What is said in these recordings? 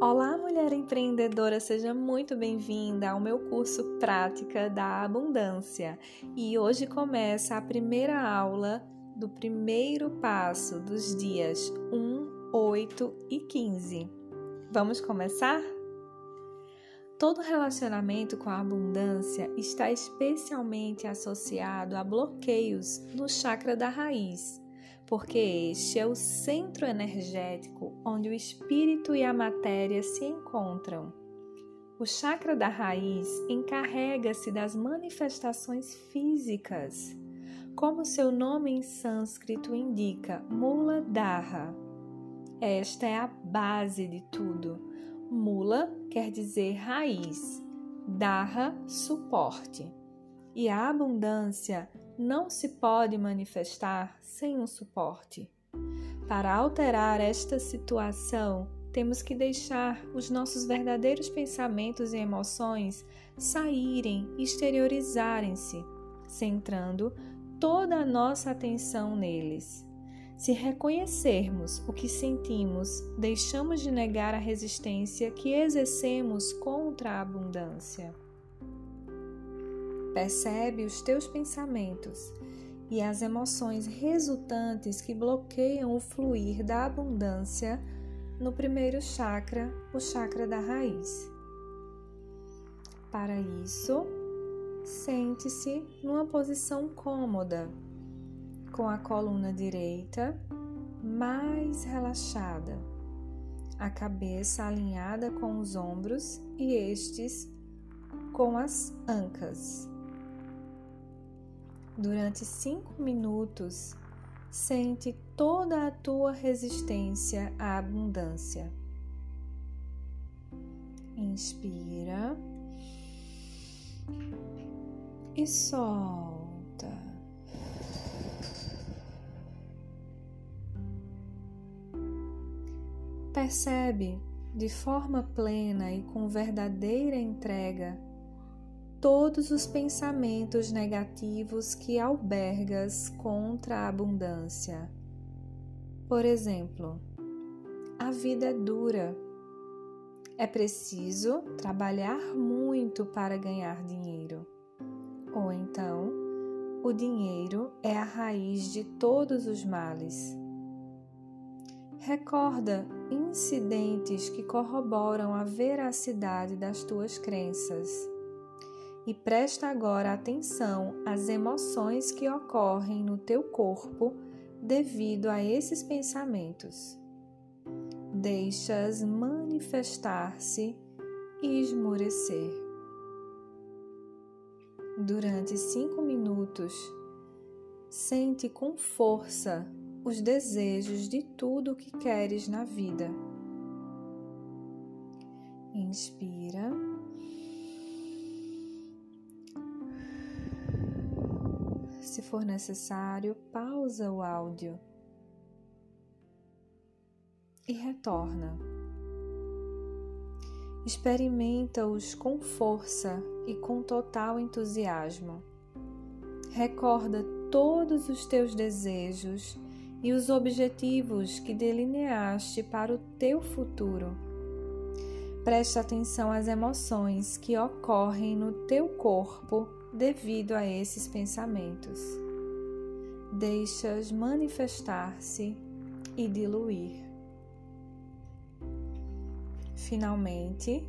Olá, mulher empreendedora, seja muito bem-vinda ao meu curso Prática da Abundância. E hoje começa a primeira aula do primeiro passo dos dias 1, 8 e 15. Vamos começar? Todo relacionamento com a abundância está especialmente associado a bloqueios no chakra da raiz porque este é o centro energético onde o espírito e a matéria se encontram. O chakra da raiz encarrega-se das manifestações físicas. Como seu nome em sânscrito indica, Mula Dharra. Esta é a base de tudo. Mula quer dizer raiz, Dharra, suporte. E a abundância não se pode manifestar sem um suporte. Para alterar esta situação, temos que deixar os nossos verdadeiros pensamentos e emoções saírem, exteriorizarem-se, centrando toda a nossa atenção neles. Se reconhecermos o que sentimos, deixamos de negar a resistência que exercemos contra a abundância. Percebe os teus pensamentos e as emoções resultantes que bloqueiam o fluir da abundância no primeiro chakra, o chakra da raiz. Para isso, sente-se numa posição cômoda, com a coluna direita mais relaxada, a cabeça alinhada com os ombros e estes com as ancas. Durante cinco minutos, sente toda a tua resistência à abundância. Inspira e solta. Percebe de forma plena e com verdadeira entrega todos os pensamentos negativos que albergas contra a abundância. Por exemplo, a vida é dura. É preciso trabalhar muito para ganhar dinheiro. Ou então, o dinheiro é a raiz de todos os males. Recorda incidentes que corroboram a veracidade das tuas crenças e presta agora atenção às emoções que ocorrem no teu corpo devido a esses pensamentos. Deixa-as manifestar-se e esmorecer. Durante cinco minutos, sente com força os desejos de tudo o que queres na vida. Inspira. Se for necessário, pausa o áudio e retorna. Experimenta-os com força e com total entusiasmo. Recorda todos os teus desejos e os objetivos que delineaste para o teu futuro. Preste atenção às emoções que ocorrem no teu corpo devido a esses pensamentos. Deixa-os manifestar-se e diluir. Finalmente,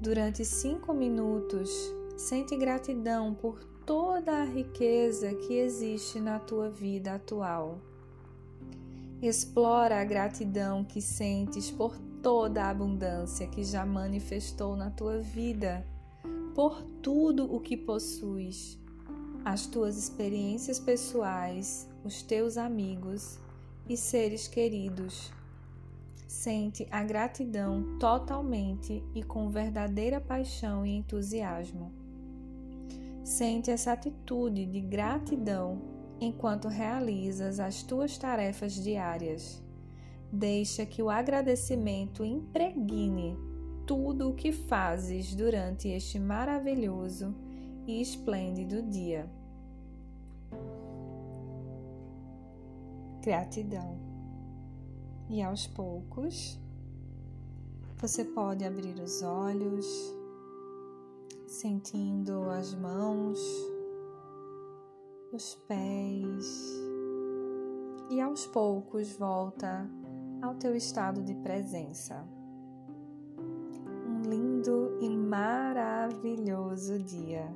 durante cinco minutos, sente gratidão por toda a riqueza que existe na tua vida atual. Explora a gratidão que sentes por toda a abundância que já manifestou na tua vida por tudo o que possuis, as tuas experiências pessoais, os teus amigos e seres queridos. Sente a gratidão totalmente e com verdadeira paixão e entusiasmo. Sente essa atitude de gratidão enquanto realizas as tuas tarefas diárias. Deixa que o agradecimento impregne tudo o que fazes durante este maravilhoso e esplêndido dia. Gratidão. E aos poucos, Você pode abrir os olhos, sentindo as mãos, os pés e aos poucos volta ao teu estado de presença. E maravilhoso dia.